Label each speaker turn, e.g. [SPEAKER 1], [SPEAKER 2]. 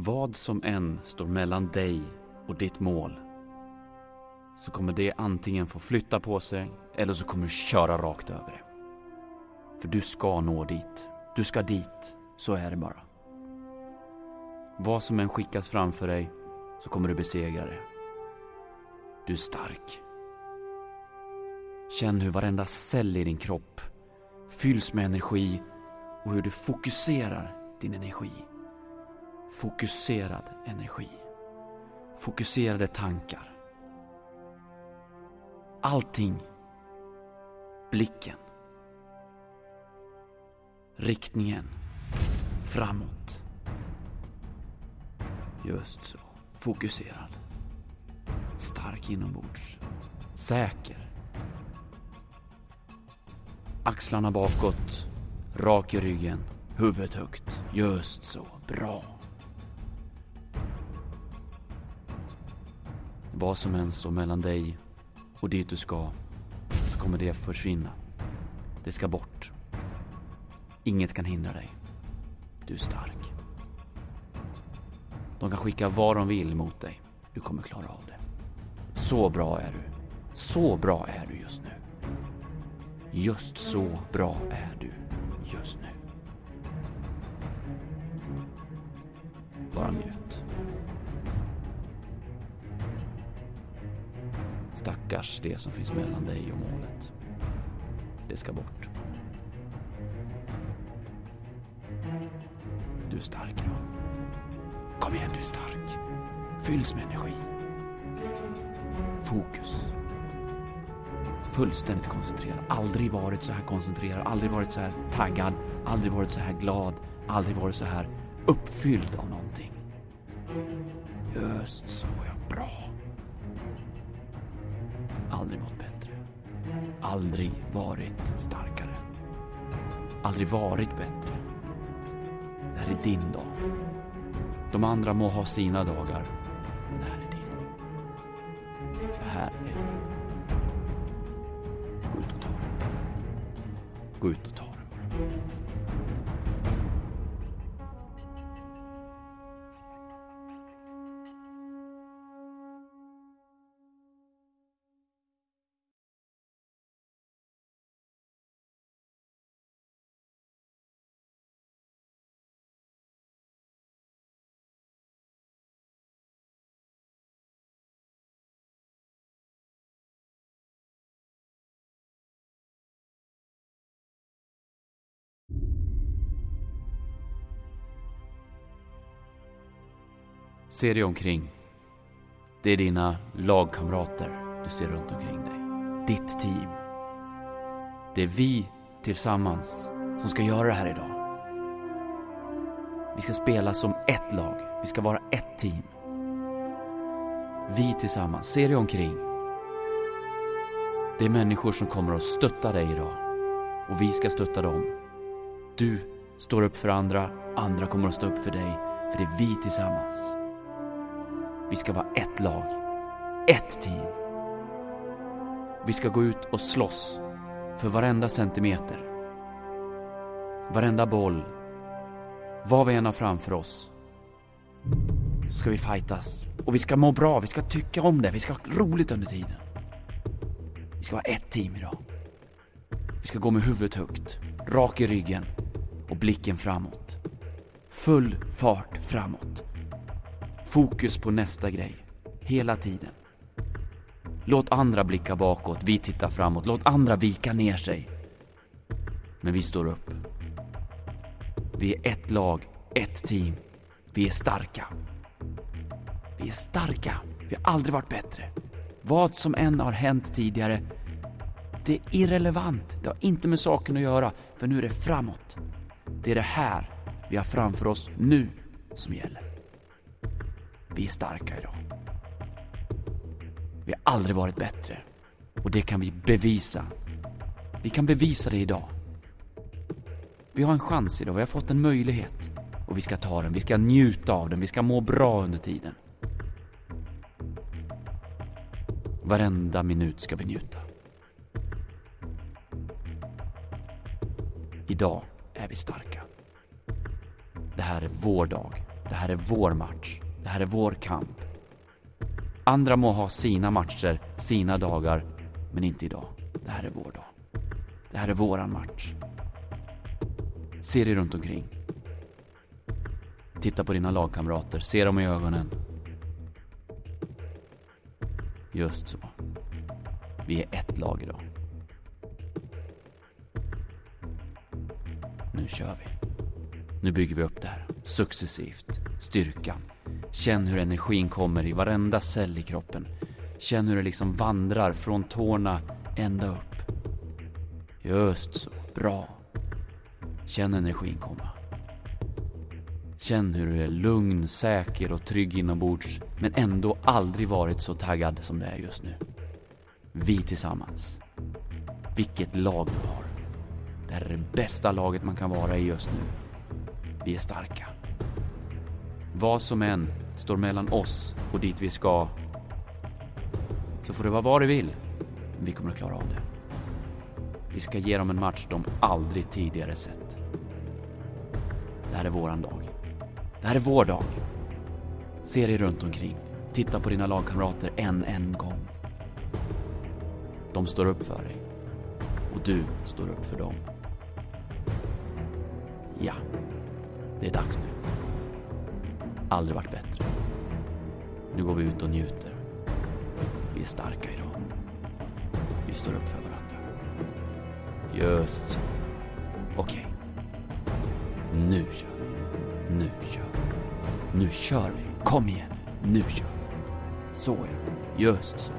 [SPEAKER 1] Vad som än står mellan dig och ditt mål så kommer det antingen få flytta på sig eller så kommer du köra rakt över det. För du ska nå dit. Du ska dit. Så är det bara. Vad som än skickas framför dig så kommer du besegra det. Du är stark. Känn hur varenda cell i din kropp fylls med energi och hur du fokuserar din energi. Fokuserad energi. Fokuserade tankar. Allting. Blicken. Riktningen. Framåt. Just så. Fokuserad. Stark inombords. Säker. Axlarna bakåt. Rak i ryggen. Huvudet högt. Just så. Bra. Vad som än står mellan dig och dit du ska, så kommer det försvinna. Det ska bort. Inget kan hindra dig. Du är stark. De kan skicka vad de vill mot dig. Du kommer klara av det. Så bra är du. Så bra är du just nu. Just så bra är du just nu. Bara njut. Stackars det som finns mellan dig och målet. Det ska bort. Du är stark idag. Kom igen, du är stark. Fylls med energi. Fokus. Fullständigt koncentrerad. Aldrig varit så här koncentrerad, aldrig varit så här taggad, aldrig varit så här glad, aldrig varit så här uppfylld av någonting. Just så, ja. Bra. Aldrig mått bättre. Aldrig varit starkare. Aldrig varit bättre. Det här är din dag. De andra må ha sina dagar, men det här är din. Det här är din. Gå ut och ta den. Gå ut och ta Se dig omkring. Det är dina lagkamrater du ser runt omkring dig. Ditt team. Det är vi tillsammans som ska göra det här idag. Vi ska spela som ett lag. Vi ska vara ett team. Vi tillsammans. Se dig omkring. Det är människor som kommer att stötta dig idag. Och vi ska stötta dem. Du står upp för andra, andra kommer att stå upp för dig. För det är vi tillsammans. Vi ska vara ett lag. Ett team. Vi ska gå ut och slåss för varenda centimeter. Varenda boll. Vad vi än har framför oss. Ska vi fightas. Och vi ska må bra, vi ska tycka om det, vi ska ha roligt under tiden. Vi ska vara ett team idag. Vi ska gå med huvudet högt, rak i ryggen och blicken framåt. Full fart framåt. Fokus på nästa grej. Hela tiden. Låt andra blicka bakåt, vi tittar framåt. Låt andra vika ner sig. Men vi står upp. Vi är ett lag, ett team. Vi är starka. Vi är starka. Vi har aldrig varit bättre. Vad som än har hänt tidigare, det är irrelevant. Det har inte med saken att göra, för nu är det framåt. Det är det här vi har framför oss nu som gäller. Vi är starka idag. Vi har aldrig varit bättre. Och det kan vi bevisa. Vi kan bevisa det idag. Vi har en chans idag, vi har fått en möjlighet. Och vi ska ta den, vi ska njuta av den, vi ska må bra under tiden. Varenda minut ska vi njuta. Idag är vi starka. Det här är vår dag. Det här är vår match. Det här är vår kamp. Andra må ha sina matcher, sina dagar, men inte idag. Det här är vår dag. Det här är våran match. Se dig runt omkring. Titta på dina lagkamrater, se dem i ögonen. Just så. Vi är ett lag idag. Nu kör vi. Nu bygger vi upp det här. Successivt. Styrkan. Känn hur energin kommer i varenda cell i kroppen. Känn hur det liksom vandrar från tårna ända upp. Just så. Bra. Känn energin komma. Känn hur du är lugn, säker och trygg inombords men ändå aldrig varit så taggad som du är just nu. Vi tillsammans. Vilket lag du har. Det här är det bästa laget man kan vara i just nu. Vi är starka. Vad som än står mellan oss och dit vi ska så får det vara vad det vill. Men vi kommer att klara av det. Vi ska ge dem en match de aldrig tidigare sett. Det här är våran dag. Det här är vår dag. Se dig runt omkring. Titta på dina lagkamrater en, en gång. De står upp för dig. Och du står upp för dem. Ja, det är dags nu. Aldrig varit bättre. Nu går vi ut och njuter. Vi är starka idag. Vi står upp för varandra. Just så. Okej. Nu kör vi. Nu kör vi. Nu kör vi. Kom igen. Nu kör vi. Så ja. Just så.